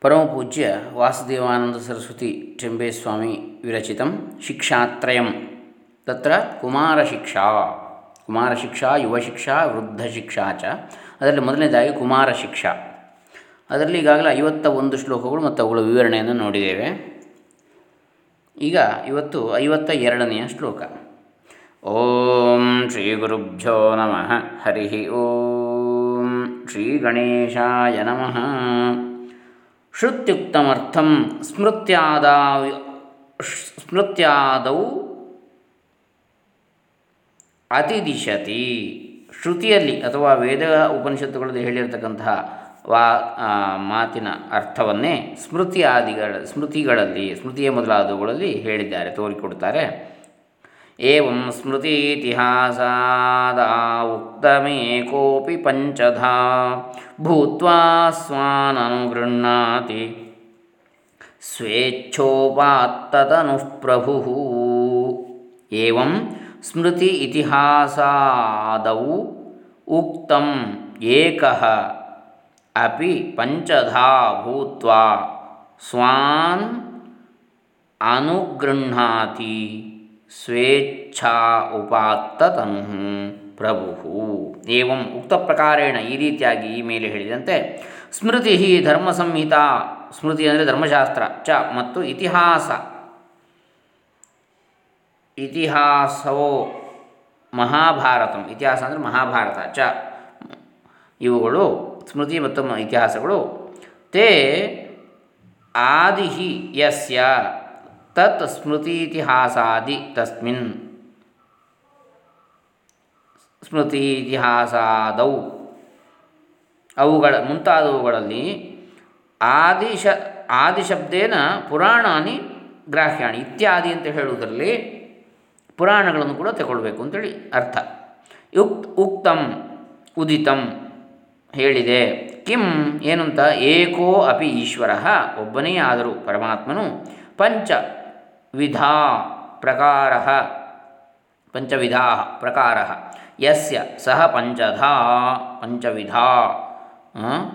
ಪರಮಪೂಜ್ಯ ವಾಸುದೇವಾನಂದ ಸರಸ್ವತಿ ಸ್ವಾಮಿ ವಿರಚಿತಂ ಶಿಕ್ಷಾತ್ರಯಂ ತತ್ರ ಕುಮಾರಶಿಕ್ಷಾ ಕುಮಾರಶಿಕ್ಷಾ ಯುವಶಿಕ್ಷಾ ವೃದ್ಧಶಿಕ್ಷಾ ಚ ಅದರಲ್ಲಿ ಮೊದಲನೇದಾಗಿ ಕುಮಾರಶಿಕ್ಷಾ। ಅದರಲ್ಲಿ ಈಗಾಗಲೇ ಐವತ್ತ ಒಂದು ಶ್ಲೋಕಗಳು ಮತ್ತು ಅವುಗಳ ವಿವರಣೆಯನ್ನು ನೋಡಿದ್ದೇವೆ. ಈಗ ಇವತ್ತು ಐವತ್ತ ಎರಡನೆಯ ಶ್ಲೋಕ. ಓಂ ಶ್ರೀ ಗುರುಭ್ಯೋ ನಮಃ ಹರಿ ಓಂ ಶ್ರೀ ಗಣೇಶಾಯ ನಮಃ। ಶ್ರುತ್ಯುಕ್ತಮರ್ಥಂ ಸ್ಮೃತ್ಯಾದ ಸ್ಮೃತ್ಯಾದವು ಅತಿದಿಶತಿ. ಶ್ರುತಿಯಲ್ಲಿ ಅಥವಾ ವೇದ ಉಪನಿಷತ್ತುಗಳಲ್ಲಿ ಹೇಳಿರತಕ್ಕಂತಹ ವಾ ಮಾತಿನ ಅರ್ಥವನ್ನೇ ಸ್ಮೃತಿ ಆದಿಗಳ ಸ್ಮೃತಿಗಳಲ್ಲಿ, ಸ್ಮೃತಿಯ ಮೊದಲಾದವುಗಳಲ್ಲಿ ಹೇಳಿದ್ದಾರೆ ತೋರಿಕೊಡ್ತಾರೆ ಏವಂ ಸ್ಮೃತಿ ಇತಿಹಾಸಾದ ಉಕ್ತಮೇಕೋಪಿ ಪಂಚಧಾ ಭೂತ್ವಾ ಸ್ವಾನನುಗೃಹ್ಣಾತಿ ಸ್ವೇಚ್ಛೋಪಾತ್ತದನು ಪ್ರಭು ಏವಂ ಸ್ಮೃತಿ ಇತಿಹಾಸಾದವು ಉಕ್ತಂ ಏಕಃ ಅಪಿ ಪಂಚಧಾ ಭೂತ್ವಾ ಸ್ವಾನ್ ಅನುಗೃಹ್ಣಾತಿ ಸ್ವೇಚ್ಛಾ ಉಪಾತ್ತತನು ಪ್ರಭು. ಏವಂ ಉಕ್ತ ಪ್ರಕಾರೇಣ ಈ ರೀತಿಯಾಗಿ ಈ ಮೇಲೆ ಹೇಳಿದಂತೆ, ಸ್ಮೃತಿ ಧರ್ಮ ಸಂಹಿತ ಸ್ಮೃತಿ ಅಂದರೆ ಧರ್ಮಶಾಸ್ತ್ರ, ಚ ಮತ್ತು ಇತಿಹಾಸ. ಇತಿಹಾಸವೋ ಮಹಾಭಾರತಂ, ಇತಿಹಾಸ ಅಂದರೆ ಮಹಾಭಾರತ, ಚ. ಇವುಗಳು ಸ್ಮೃತಿ ಮತ್ತು ಇತಿಹಾಸಗಳು. ತೇ ಆದಿ ಯಸ್ಯ ತತ್ ಸ್ಮೃತಿ ಇತಿಹಾಸಾದಿ ತಸ್ಮಿನ್ ಸ್ಮೃತಿ ಇತಿಹಾಸಾದವು ಅವುಗಳ ಮುಂತಾದವುಗಳಲ್ಲಿ ಆದಿಶ ಆದಿಶಬ್ದೇನ ಪುರಾಣಾನಿ ಗ್ರಾಹ್ಯಾಣಿ ಇತ್ಯಾದಿ ಅಂತ ಹೇಳುವುದರಲ್ಲಿ ಪುರಾಣಗಳನ್ನು ಕೂಡ ತಗೊಳ್ಬೇಕು ಅಂತೇಳಿ ಅರ್ಥ. ಯುಕ್ ಉಕ್ತಂ ಉದಿತಂ ಹೇಳಿದೆ. ಕಿಂ ಏನಂತ? ಏಕೋ ಅಪಿ ಈಶ್ವರ. ಒಬ್ಬನೇ ಆದರೂ ಪರಮಾತ್ಮನು ಪಂಚ ವಿಧಾ ಪ್ರಕಾರ, ಪಂಚವಿಧ ಪ್ರಕಾರ. ಯಸ್ಯ ಸಹ ಪಂಚಧ, ಪಂಚವಿಧ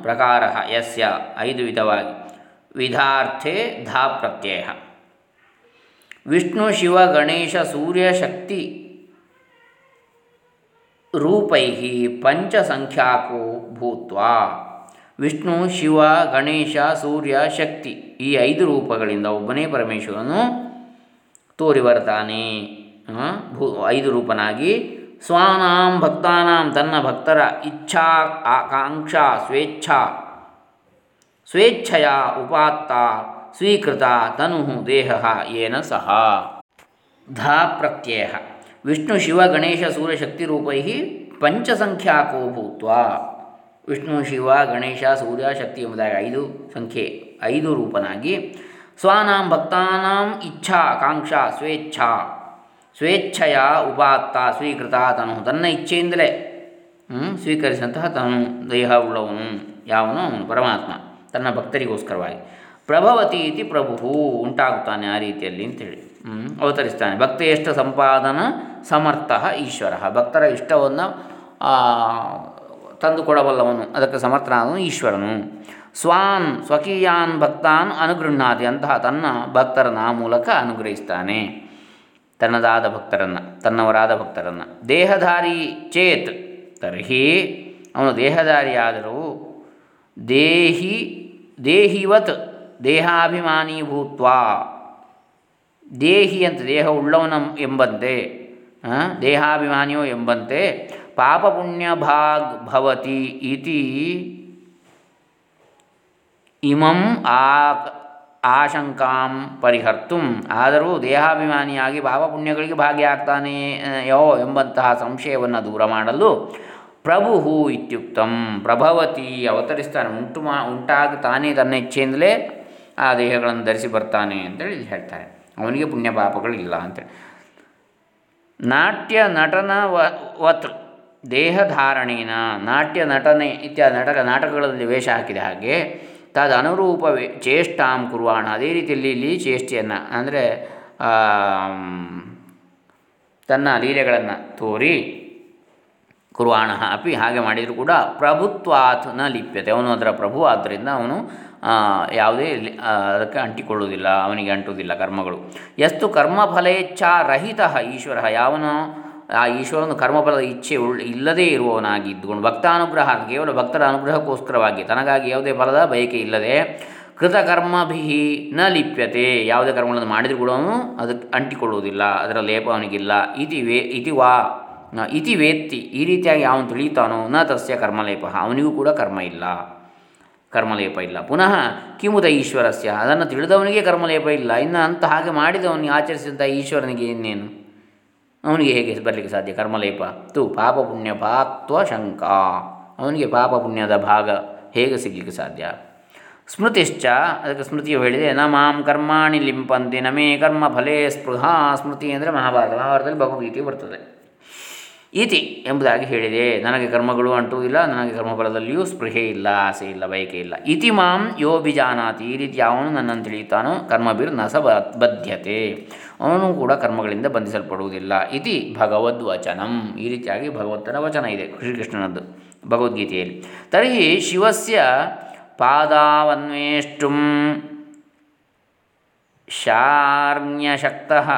ಪ್ರಕಾರ. ಯಸ್ಯ ಐದು ವಿಧವಾಗಿ. ವಿಧಾರ್ಥೆ ಧಾ ಪ್ರತ್ಯಯ. ವಿಷ್ಣು ಶಿವ ಗಣೇಶ ಸೂರ್ಯ ಶಕ್ತಿ ರೂಪೈ ಪಂಚಸಂಖ್ಯಾಕೋ ಭೂತ್ವ. ವಿಷ್ಣು ಶಿವ ಗಣೇಶ ಸೂರ್ಯ ಶಕ್ತಿ ಈ ಐದು ರೂಪಗಳಿಂದ ಒಬ್ಬನೇ ಪರಮೇಶ್ವರನು ತೋರಿ ಬರ್ತಾನೆ ಭೂ, ಐದು ರೂಪನಾಗಿ. ಸ್ವಾನಾಂ ಭಕ್ತಾನಾಂ ತನ್ನ ಭಕ್ತರ ಇಚ್ಛಾ, ಆಕಾಂಕ್ಷಾ, ಸ್ವೇಚ್ಛಾ. ಸ್ವೇಚ್ಛೆಯ ಉಪಾತ್ತ ಸ್ವೀಕೃತ ತನು ದೇಹ ಏನ ಸಹ. ಧಾ ಪ್ರತ್ಯಯ. ವಿಷ್ಣು ಶಿವ ಗಣೇಶ ಸೂರ್ಯಶಕ್ತಿ ರೂಪೈ ಪಂಚಸಂಖ್ಯಾಕೋ ಭೂತ್ವ. ವಿಷ್ಣು ಶಿವ ಗಣೇಶ ಸೂರ್ಯ ಶಕ್ತಿ ಎಂಬುದಾಗಿ ಐದು ಸಂಖ್ಯೆ, ಐದು ರೂಪನಾಗಿ. ಸ್ವಾನಾಂ ಭಕ್ತಾನಾಂ ಇಚ್ಛಾ ಆಕಾಂಕ್ಷಾ ಸ್ವೇಚ್ಛಾ ಸ್ವೇಚ್ಛೆಯ ಉಪಾತ್ತ ಸ್ವೀಕೃತ ತನು ತನ್ನ ಇಚ್ಛೆಯಿಂದಲೇ ಸ್ವೀಕರಿಸಿದಂತಹ ತನು ದೇಹ ಉಳ್ಳವನು, ಯಾವನು ಅವನು ಪರಮಾತ್ಮ, ತನ್ನ ಭಕ್ತರಿಗೋಸ್ಕರವಾಗಿ. ಪ್ರಭವತಿ ಇತಿ ಪ್ರಭು ಉಂಟಾಗುತ್ತಾನೆ ಆ ರೀತಿಯಲ್ಲಿ ಅಂತೇಳಿ. ಅವತರಿಸ್ತಾನೆ. ಭಕ್ತಿಯಷ್ಟ ಸಂಪಾದನ ಸಮರ್ಥ ಈಶ್ವರ. ಭಕ್ತರ ಇಷ್ಟವನ್ನು ತಂದುಕೊಡಬಲ್ಲವನು. ಅದಕ್ಕೆ ಸಮರ್ಥನಾದನು ಈಶ್ವರನು. ಸ್ವಾನ್ ಸ್ವಕೀಯಾನ್ ಭಕ್ತಾನ್ ಅನುಗೃಹ್ಣಾತಿ ಅಂತಹ ತನ್ನ ಭಕ್ತರನ್ನು ಆ ಮೂಲಕ ಅನುಗ್ರಹಿಸ್ತಾನೆ. ತನ್ನದಾದ ಭಕ್ತರನ್ನು, ತನ್ನವರಾದ ಭಕ್ತರನ್ನು. ದೇಹಧಾರಿ ಚೇತ್, ತರ್ಹಿ, ಅವನು ದೇಹಧಾರಿಯಾದರೂ ದೇಹಿ, ದೇಹಿವತ್, ದೇಹಾಭಿಮಾನಿ ಭೂತ್ವಾ. ದೇಹಿ ಅಂತ ದೇಹ ಉಳ್ಳವನ ಎಂಬಂತೆ ದೇಹಾಭಿಮಾನಿಯೋ ಎಂಬಂತೆ ಪಾಪಪುಣ್ಯ ಭಾಗ್ ಭವತಿ ಇತಿ ಇಮಂ ಆ ಆಶಂಕಾಂ ಪರಿಹರ್ತು. ಆದರೂ ದೇಹಾಭಿಮಾನಿಯಾಗಿ ಭಾವಪುಣ್ಯಗಳಿಗೆ ಭಾಗಿಯಾಗ್ತಾನೆ ಯೋ ಎಂಬಂತಹ ಸಂಶಯವನ್ನು ದೂರ ಮಾಡಲು ಪ್ರಭು ಇತ್ಯುಕ್ತಂ. ಪ್ರಭವತಿ ಅವತರಿಸ್ತಾನೆ. ಉಂಟು ಮಾ, ಉಂಟಾಗಿ ತಾನೇ ತನ್ನ ಇಚ್ಛೆಯಿಂದಲೇ ಆ ದೇಹಗಳನ್ನು ಧರಿಸಿ ಬರ್ತಾನೆ ಅಂತೇಳಿ ಹೇಳ್ತಾರೆ. ಅವನಿಗೆ ಪುಣ್ಯ ಪಾಪಗಳಿಲ್ಲ ಅಂತೇಳಿ. ನಾಟ್ಯ ನಟನ ವತ್ ದೇಹಧಾರಣೇನ ನಾಟ್ಯ ನಟನೆ ಇತ್ಯಾದಿ ನಾಟಕ ನಾಟಕಗಳಲ್ಲಿ ವೇಷ ಹಾಕಿದ ಹಾಗೆ ತದ ಅನುರೂಪ ಚೇಷ್ಟಾಂ ಕುರುವಾಣ. ಅದೇ ರೀತಿಯಲ್ಲಿ ಇಲ್ಲಿ ಚೇಷ್ಟೆಯನ್ನು ಅಂದರೆ ತನ್ನ ಲೀಲೆಗಳನ್ನು ತೋರಿ ಕುರುವಾಣ ಅಪಿ ಹಾಗೆ ಮಾಡಿದರೂ ಕೂಡ ಪ್ರಭುತ್ವಾತ್ನ ಲಿಪ್ಯತೆ. ಅವನು ಅದರ ಪ್ರಭು, ಆದ್ದರಿಂದ ಅವನು ಯಾವುದೇ ಅದಕ್ಕೆ ಅಂಟಿಕೊಳ್ಳುವುದಿಲ್ಲ, ಅವನಿಗೆ ಅಂಟುವುದಿಲ್ಲ ಕರ್ಮಗಳು. ಎಷ್ಟು ಕರ್ಮಫಲೇಚ್ಛಾ ಈಶ್ವರ. ಯಾವನು ಆ ಈಶ್ವರನು ಕರ್ಮಫಲದ ಇಚ್ಛೆ ಉಳ್, ಇಲ್ಲದೇ ಇರುವವನಾಗಿದ್ದುಕೊಂಡು ಭಕ್ತಾನುಗ್ರಹ ಕೇವಲ ಭಕ್ತರ ಅನುಗ್ರಹಕ್ಕೋಸ್ಕರವಾಗಿ ತನಗಾಗಿ ಯಾವುದೇ ಫಲದ ಬಯಕೆ ಇಲ್ಲದೆ ಕೃತಕರ್ಮಭಿ ನ ಲಿಪ್ಯತೆ. ಯಾವುದೇ ಕರ್ಮಗಳನ್ನು ಮಾಡಿದರೂ ಕೂಡ ಅವನು ಅದಕ್ಕೆ ಅಂಟಿಕೊಳ್ಳುವುದಿಲ್ಲ, ಅದರ ಲೇಪ ಅವನಿಗಿಲ್ಲ. ಇತಿ ವೇ ಇತಿ ವಾ ಇತಿ ವೇತ್ತಿ ಈ ರೀತಿಯಾಗಿ ಅವನು ತಿಳಿಯುತ್ತಾನೋ, ನ ತಸ್ಯ ಕರ್ಮಲೇಪ. ಅವನಿಗೂ ಕೂಡ ಕರ್ಮ ಇಲ್ಲ. ಕರ್ಮಲೇಪ ಇಲ್ಲ. ಪುನಃ ಕಿಮುತ ಈಶ್ವರಸ್ಯ. ಅದನ್ನು ತಿಳಿದವನಿಗೆ ಕರ್ಮಲೇಪ ಇಲ್ಲ. ಇನ್ನು ಅಂತ ಹಾಗೆ ಮಾಡಿದವನಿಗೆ ಆಚರಿಸಿದಂಥ ಈಶ್ವರನಿಗೆ ಇನ್ನೇನು? ಅವನಿಗೆ ಹೇಗೆ ಬರಲಿಕ್ಕೆ ಸಾಧ್ಯ? ಕರ್ಮಲೇಪ. ತು ಪಾಪ ಪುಣ್ಯ ಪಾತ್ವ ಶಂಕ. ಅವನಿಗೆ ಪಾಪ ಪುಣ್ಯದ ಭಾಗ ಹೇಗೆ ಸಿಗಲಿಕ್ಕೆ ಸಾಧ್ಯ? ಸ್ಮೃತಿಶ್ಚ, ಅದಕ್ಕೆ ಸ್ಮೃತಿಯು ಹೇಳಿದೆ, ನ ಮಾಂ ಕರ್ಮಾಣಿ ಲಿಂಪಂತಿ ನಮೇ ಕರ್ಮ ಫಲೇ ಸ್ಪೃಹಾ ಸ್ಮೃತಿ ಅಂದರೆ ಮಹಾಭಾರತ. ಮಹಾಭಾರತದಲ್ಲಿ ಬರ್ತದೆ. ಇತಿ ಎಂಬುದಾಗಿ ಹೇಳಿದೆ. ನನಗೆ ಕರ್ಮಗಳು ಅಂಟುವುದಿಲ್ಲ ನನಗೆ ಕರ್ಮಫಲದಲ್ಲಿಯೂ ಸ್ಪೃಹೆ ಇಲ್ಲ, ಆಸೆ ಇಲ್ಲ, ಬಯಕೆ ಇಲ್ಲ. ಇತಿ ಮಾಂ ಯೋ ಬಿಜಾನಾತಿ ಈ ರೀತಿ ಅವನು ನನ್ನನ್ನು ತಿಳಿಯುತ್ತಾನೋ, ಕರ್ಮಭಿರ್ ನಸ ಬದ್ಧತೆ ಅವನು ಕೂಡ ಕರ್ಮಗಳಿಂದ ಬಂಧಿಸಲ್ಪಡುವುದಿಲ್ಲ. ಇತಿ ಭಗವದ್ವಚನಂ. ಈ ರೀತಿಯಾಗಿ ಭಗವಂತನ ವಚನ ಇದೆ ಶ್ರೀಕೃಷ್ಣನದ್ದು ಭಗವದ್ಗೀತೆಯಲ್ಲಿ. ತರ್ಹಿ ಶಿವಸ್ಯ ಪಾದಾವನ್ವೇಷ್ಟುಂ ಶಾರ್ಣ್ಯಶಕ್ತಃ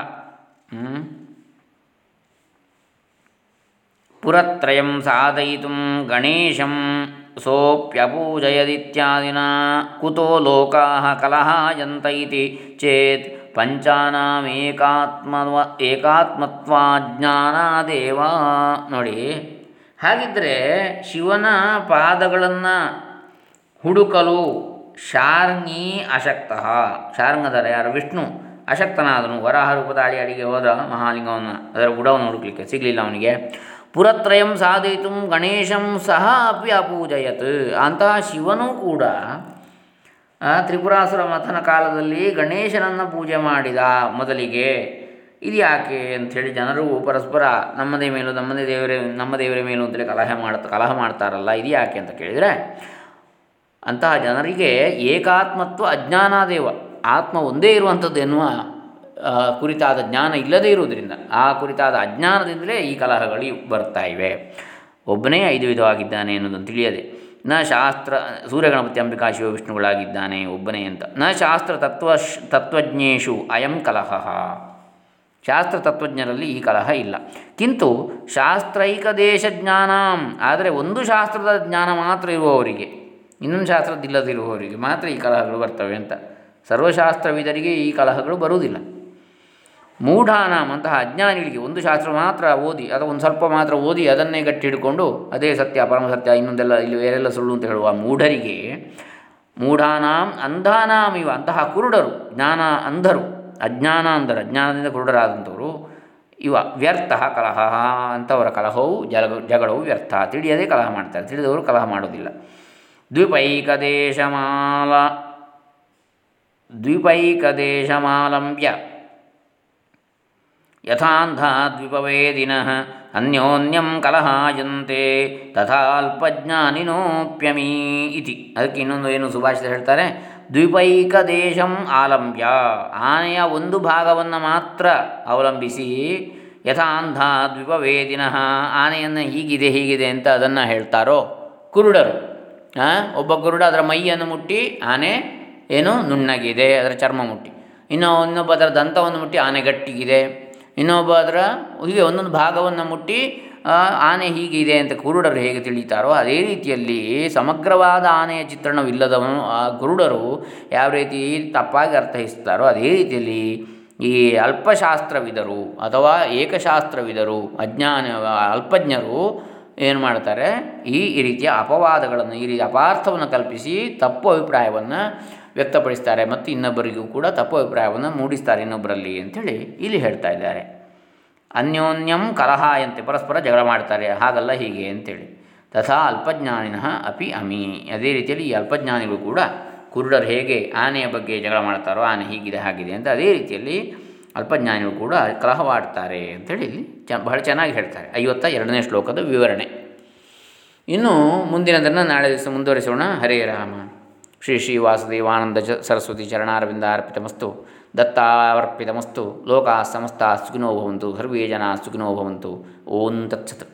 ಪುರತ್ರಯಂ ಸಾಧಯಿತುಂ ಗಣೇಶಂ ಸೋಪ್ಯಪೂಜಯದಿತ್ಯಾದಿನ ಕುತೋ ಲೋಕಾಃ ಕಲಹಾಯಂತ ಇತಿ ಚೇತ್ ಪಂಚಾನಾಮೇಕಾತ್ಮವ ಏಕಾತ್ಮತ್ವಾಜ್ಞಾನಾದೇವ ನೋಡಿ ಹಾಗಿದ್ದರೆ ಶಿವನ ಪಾದಗಳನ್ನು ಹುಡುಕಲು ಶಾರ್ಂಗಿ ಅಶಕ್ತಃ. ಶಾರ್ಂಗದರ ಯಾರು? ವಿಷ್ಣು. ಅಶಕ್ತನಾದನು. ವರಾಹ ರೂಪದಾಳಿ ಅಡಿಗೆ ಹೋದ ಮಹಾಲಿಂಗವನ್ನು, ಅದರ ಬುಡವನ್ನು ಹುಡುಕಲಿಕ್ಕೆ ಸಿಗಲಿಲ್ಲ ಅವನಿಗೆ. ಪುರತ್ರಯಂ ಸಾಧಯಿತು ಗಣೇಶಂ ಸಹ ಅಪಿ ಅಪೂಜಯತ್ ಅಂತಹ ಶಿವನೂ ಕೂಡ ತ್ರಿಪುರಾಸುರ ಮಥನ ಕಾಲದಲ್ಲಿ ಗಣೇಶನನ್ನು ಪೂಜೆ ಮಾಡಿದ ಮೊದಲಿಗೆ. ಇದು ಯಾಕೆ ಅಂಥೇಳಿ ಜನರು ಪರಸ್ಪರ ನಮ್ಮದೇ ಮೇಲೂ, ನಮ್ಮದೇ ದೇವರೇ, ನಮ್ಮ ದೇವರ ಮೇಲೂ ಅಂತೇಳಿ ಕಲಹ ಮಾಡ್ತಾ ಕಲಹ ಮಾಡ್ತಾರಲ್ಲ, ಇದು ಯಾಕೆ ಅಂತ ಕೇಳಿದರೆ, ಅಂತಹ ಜನರಿಗೆ ಏಕಾತ್ಮತ್ವ ಅಜ್ಞಾನಾದೇವ, ಆತ್ಮ ಒಂದೇ ಇರುವಂಥದ್ದು ಎನ್ನುವ ಕುರಿತಾದ ಜ್ಞಾನ ಇಲ್ಲದೇ ಇರುವುದರಿಂದ ಆ ಕುರಿತಾದ ಅಜ್ಞಾನದಿಂದಲೇ ಈ ಕಲಹಗಳು ಬರ್ತಾ ಇವೆ. ಒಬ್ಬನೇ ಐದು ವಿಧವಾಗಿದ್ದಾನೆ ಅನ್ನೋದನ್ನು ತಿಳಿಯದೆ, ನ ಶಾಸ್ತ್ರ, ಸೂರ್ಯಗಣಪತಿ ಅಂಬಿಕಾ ಶಿವ ವಿಷ್ಣುಗಳಾಗಿದ್ದಾನೆ ಒಬ್ಬನೇ ಅಂತ. ನ ಶಾಸ್ತ್ರ ತತ್ವ, ತತ್ವಜ್ಞೇಷು ಅಯಂ ಕಲಹ. ಶಾಸ್ತ್ರ ತತ್ವಜ್ಞರಲ್ಲಿ ಈ ಕಲಹ ಇಲ್ಲ. ಕಿಂತು ಶಾಸ್ತ್ರೈಕ ದೇಶ ಜ್ಞಾನಂ ಆದರೆ ಒಂದು ಶಾಸ್ತ್ರದ ಜ್ಞಾನ ಮಾತ್ರ ಇರುವವರಿಗೆ, ಇನ್ನೊಂದು ಶಾಸ್ತ್ರದಿಲ್ಲದಿರುವವರಿಗೆ ಮಾತ್ರ ಈ ಕಲಹಗಳು ಬರ್ತವೆ ಅಂತ. ಸರ್ವಶಾಸ್ತ್ರವಿದರಿಗೆ ಈ ಕಲಹಗಳು ಬರುವುದಿಲ್ಲ. ಮೂಢಾನಾಮ್ ಅಂತಹ ಅಜ್ಞಾನಿಗಳಿಗೆ ಒಂದು ಶಾಸ್ತ್ರ ಮಾತ್ರ ಓದಿ ಅಥವಾ ಒಂದು ಸ್ವಲ್ಪ ಮಾತ್ರ ಓದಿ ಅದನ್ನೇ ಗಟ್ಟಿ ಹಿಡ್ಕೊಂಡು ಅದೇ ಸತ್ಯ, ಪರಮ ಸತ್ಯ, ಇನ್ನೊಂದೆಲ್ಲ ಇಲ್ಲಿ ಬೇರೆಲ್ಲ ಸುಳ್ಳು ಅಂತ ಹೇಳುವ ಮೂಢರಿಗೆ ಮೂಢಾನಾಂ ಅಂಧಾನಾಂ ಇವ ಅಂತಹ ಕುರುಡರು, ಜ್ಞಾನ ಅಂಧರು, ಅಜ್ಞಾನ ಅಂಧರು, ಅಜ್ಞಾನದಿಂದ ಕುರುಡರಾದಂಥವರು, ಇವ ವ್ಯರ್ಥ ಕಲಹ ಅಂಥವರ ಕಲಹವು ಜಲ ಜಗಳವು ವ್ಯರ್ಥ. ತಿಳಿಯದೇ ಕಲಹ ಮಾಡ್ತಾರೆ, ತಿಳಿದವರು ಕಲಹ ಮಾಡೋದಿಲ್ಲ. ದ್ವಿಪೈಕ ದೇಶಮಾಲ ದ್ವಿಪೈಕದೇಶಮಾಲಂಬ್ಯ ಯಥಾಂಧ ದ್ವಿಪವೇದಿನಃ ಅನ್ಯೋನ್ಯಂ ಕಲಹಾಯಂತೆ ತಥಾಲ್ಪಜ್ಞಾನಿನೋಪ್ಯಮೀ ಇತಿ ಅದಕ್ಕೆ ಇನ್ನೊಂದು ಏನು ಸುಭಾಷಿತ ಹೇಳ್ತಾರೆ ದ್ವಿಪೈಕ ದೇಶಂ ಆಲಂಬ್ಯ ಆನೆಯ ಒಂದು ಭಾಗವನ್ನು ಮಾತ್ರ ಅವಲಂಬಿಸಿ ಯಥಾಂಧ ದ್ವಿಪವೇದಿನಃ ಆನೆಯನ್ನು ಹೀಗಿದೆ ಹೀಗಿದೆ ಅಂತ ಅದನ್ನು ಹೇಳ್ತಾರೋ ಕುರುಡರು. ಒಬ್ಬ ಕುರುಡ ಅದರ ಮೈಯನ್ನು ಮುಟ್ಟಿ ಆನೆ ಏನು ನುಣ್ಣಗಿದೆ, ಅದರ ಚರ್ಮ ಮುಟ್ಟಿ. ಇನ್ನು ಇನ್ನೊಬ್ಬ ಅದರ ದಂತವನ್ನು ಮುಟ್ಟಿ ಆನೆ ಗಟ್ಟಿಗಿದೆ. ಇನ್ನೊಬ್ಬ ಅದರ ಹೀಗೆ ಒಂದೊಂದು ಭಾಗವನ್ನು ಮುಟ್ಟಿ ಆನೆ ಹೀಗಿದೆ ಅಂತ ಕುರುಡರು ಹೇಗೆ ತಿಳಿತಾರೋ ಅದೇ ರೀತಿಯಲ್ಲಿ ಸಮಗ್ರವಾದ ಆನೆಯ ಚಿತ್ರಣವಿಲ್ಲದವನು ಆ ಕುರುಡರು ಯಾವ ರೀತಿ ತಪ್ಪಾಗಿ ಅರ್ಥೈಸ್ತಾರೋ ಅದೇ ರೀತಿಯಲ್ಲಿ ಈ ಅಲ್ಪಶಾಸ್ತ್ರವಿದರು ಅಥವಾ ಏಕಶಾಸ್ತ್ರವಿದರು, ಅಜ್ಞಾನ, ಅಲ್ಪಜ್ಞರು ಏನು ಮಾಡ್ತಾರೆ? ಈ ರೀತಿಯ ಅಪವಾದಗಳನ್ನು, ಈ ರೀತಿ ಅಪಾರ್ಥವನ್ನು ಕಲ್ಪಿಸಿ ತಪ್ಪು ಅಭಿಪ್ರಾಯವನ್ನು ವ್ಯಕ್ತಪಡಿಸ್ತಾರೆ ಮತ್ತು ಇನ್ನೊಬ್ಬರಿಗೂ ಕೂಡ ತಪ್ಪು ಅಭಿಪ್ರಾಯವನ್ನು ಮೂಡಿಸ್ತಾರೆ ಇನ್ನೊಬ್ಬರಲ್ಲಿ ಅಂಥೇಳಿ ಇಲ್ಲಿ ಹೇಳ್ತಾ ಇದ್ದಾರೆ. ಅನ್ಯೋನ್ಯಂ ಕಲಹಾಯಂತೆ ಪರಸ್ಪರ ಜಗಳ ಮಾಡ್ತಾರೆ, ಹಾಗಲ್ಲ ಹೀಗೆ ಅಂತೇಳಿ. ತಥಾ ಅಲ್ಪಜ್ಞಾನಿನ ಅಪಿ ಅಮಿ. ಅದೇ ರೀತಿಯಲ್ಲಿ ಈ ಅಲ್ಪಜ್ಞಾನಿಗಳು ಕೂಡ ಕುರುಡರು ಹೇಗೆ ಆನೆಯ ಬಗ್ಗೆ ಜಗಳ ಮಾಡ್ತಾರೋ, ಆನೆ ಹೀಗಿದೆ, ಹಾಗಿದೆ ಅಂತ ಅದೇ ರೀತಿಯಲ್ಲಿ ಅಲ್ಪಜ್ಞಾನಿಗಳು ಕೂಡ ಕಲಹವಾಡ್ತಾರೆ ಅಂಥೇಳಿ ಇಲ್ಲಿ ಚ, ಬಹಳ ಚೆನ್ನಾಗಿ ಹೇಳ್ತಾರೆ. ಐವತ್ತ ಎರಡನೇ ಶ್ಲೋಕದ ವಿವರಣೆ. ಇನ್ನು ಮುಂದಿನದನ್ನು ನಾಳೆ ದಿವಸ ಮುಂದುವರಿಸೋಣ. ಹರೇ ರಾಮ. ಶ್ರೀ ಶ್ರೀ ವಾಸುದೇವಾನಂದ ಚ ಸರಸ್ವತಿ ಚರಣಾರವಿಂದ ಅರ್ಪಿತಮಸ್ತು ದತ್ತಾರ್ಪಿತಮಸ್ತು ಲೋಕಾ ಸಮಸ್ತ ಸುಖಿನೋ ಭವಂತು ಸರ್ವೇ ಜನ ಸುಖಿನೋ ಭವಂತು ಓಂ ತತ್ಸತ್